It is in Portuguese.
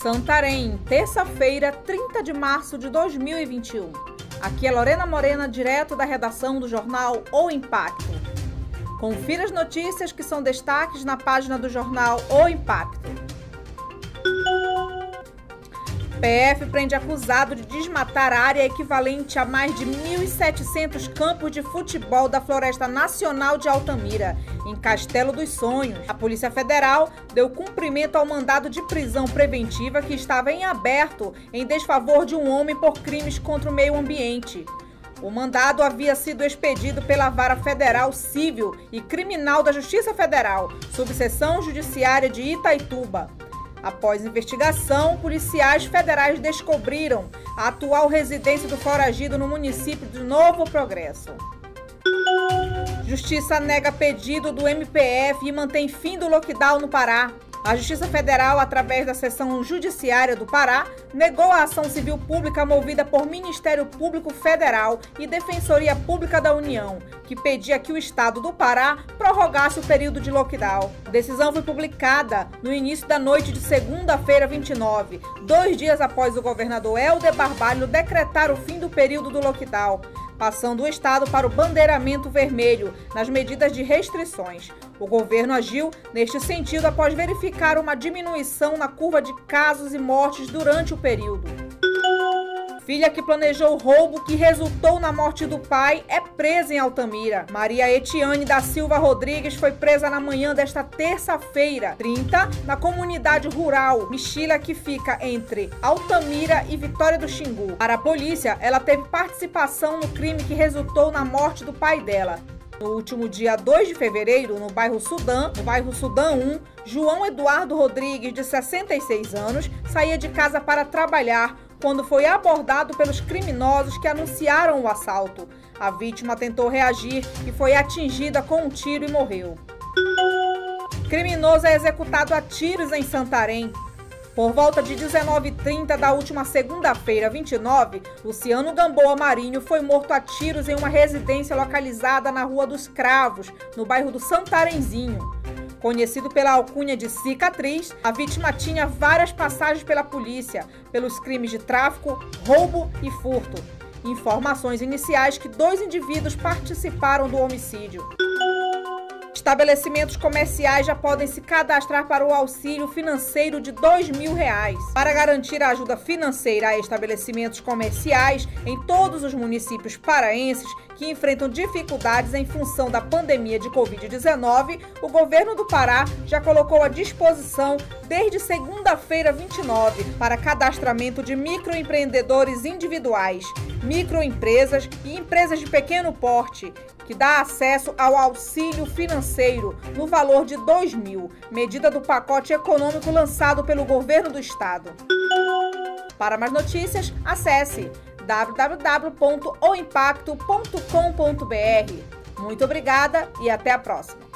Santarém, terça-feira, 30 de março de 2021. Aqui é Lorena Morena, direto da redação do jornal O Impacto. Confira as notícias que são destaques na página do jornal O Impacto. PF prende acusado de desmatar área equivalente a mais de 1.700 campos de futebol da Floresta Nacional de Altamira, em Castelo dos Sonhos. A Polícia Federal deu cumprimento ao mandado de prisão preventiva que estava em aberto em desfavor de um homem por crimes contra o meio ambiente. O mandado havia sido expedido pela Vara Federal Civil e Criminal da Justiça Federal, subseção judiciária de Itaituba. Após investigação, policiais federais descobriram a atual residência do foragido no município de Novo Progresso. Justiça nega pedido do MPF e mantém fim do lockdown no Pará. A Justiça Federal, através da seção judiciária do Pará, negou a ação civil pública movida por Ministério Público Federal e Defensoria Pública da União, que pedia que o Estado do Pará prorrogasse o período de lockdown. A decisão foi publicada no início da noite de segunda-feira, 29, dois dias após o governador Helder Barbalho decretar o fim do período do lockdown passando o estado para o bandeiramento vermelho nas medidas de restrições. O governo agiu neste sentido após verificar uma diminuição na curva de casos e mortes durante o período. Filha que planejou o roubo que resultou na morte do pai é presa em Altamira. Maria Etiane da Silva Rodrigues foi presa na manhã desta terça-feira, 30, na comunidade rural Mexila, que fica entre Altamira e Vitória do Xingu. Para a polícia, ela teve participação no crime que resultou na morte do pai dela. No último dia 2 de fevereiro, no bairro Sudã, no bairro Sudã 1, João Eduardo Rodrigues, de 66 anos, saía de casa para trabalhar quando foi abordado pelos criminosos que anunciaram o assalto. A vítima tentou reagir e foi atingida com um tiro e morreu. Criminoso é executado a tiros em Santarém. Por volta de 19h30 da última segunda-feira, 29, Luciano Gamboa Marinho foi morto a tiros em uma residência localizada na Rua dos Cravos, no bairro do Santarenzinho. Conhecido pela alcunha de cicatriz, a vítima tinha várias passagens pela polícia pelos crimes de tráfico, roubo e furto. Informações iniciais que dois indivíduos participaram do homicídio. Estabelecimentos comerciais já podem se cadastrar para o auxílio financeiro de 2 mil reais. Para garantir a ajuda financeira a estabelecimentos comerciais em todos os municípios paraenses que enfrentam dificuldades em função da pandemia de Covid-19, o governo do Pará já colocou à disposição desde segunda-feira 29 para cadastramento de microempreendedores individuais, microempresas e empresas de pequeno porte, que dá acesso ao auxílio financeiro no valor de R$ 2 mil, medida do pacote econômico lançado pelo governo do estado. Para mais notícias, acesse www.oimpacto.com.br. Muito obrigada e até a próxima.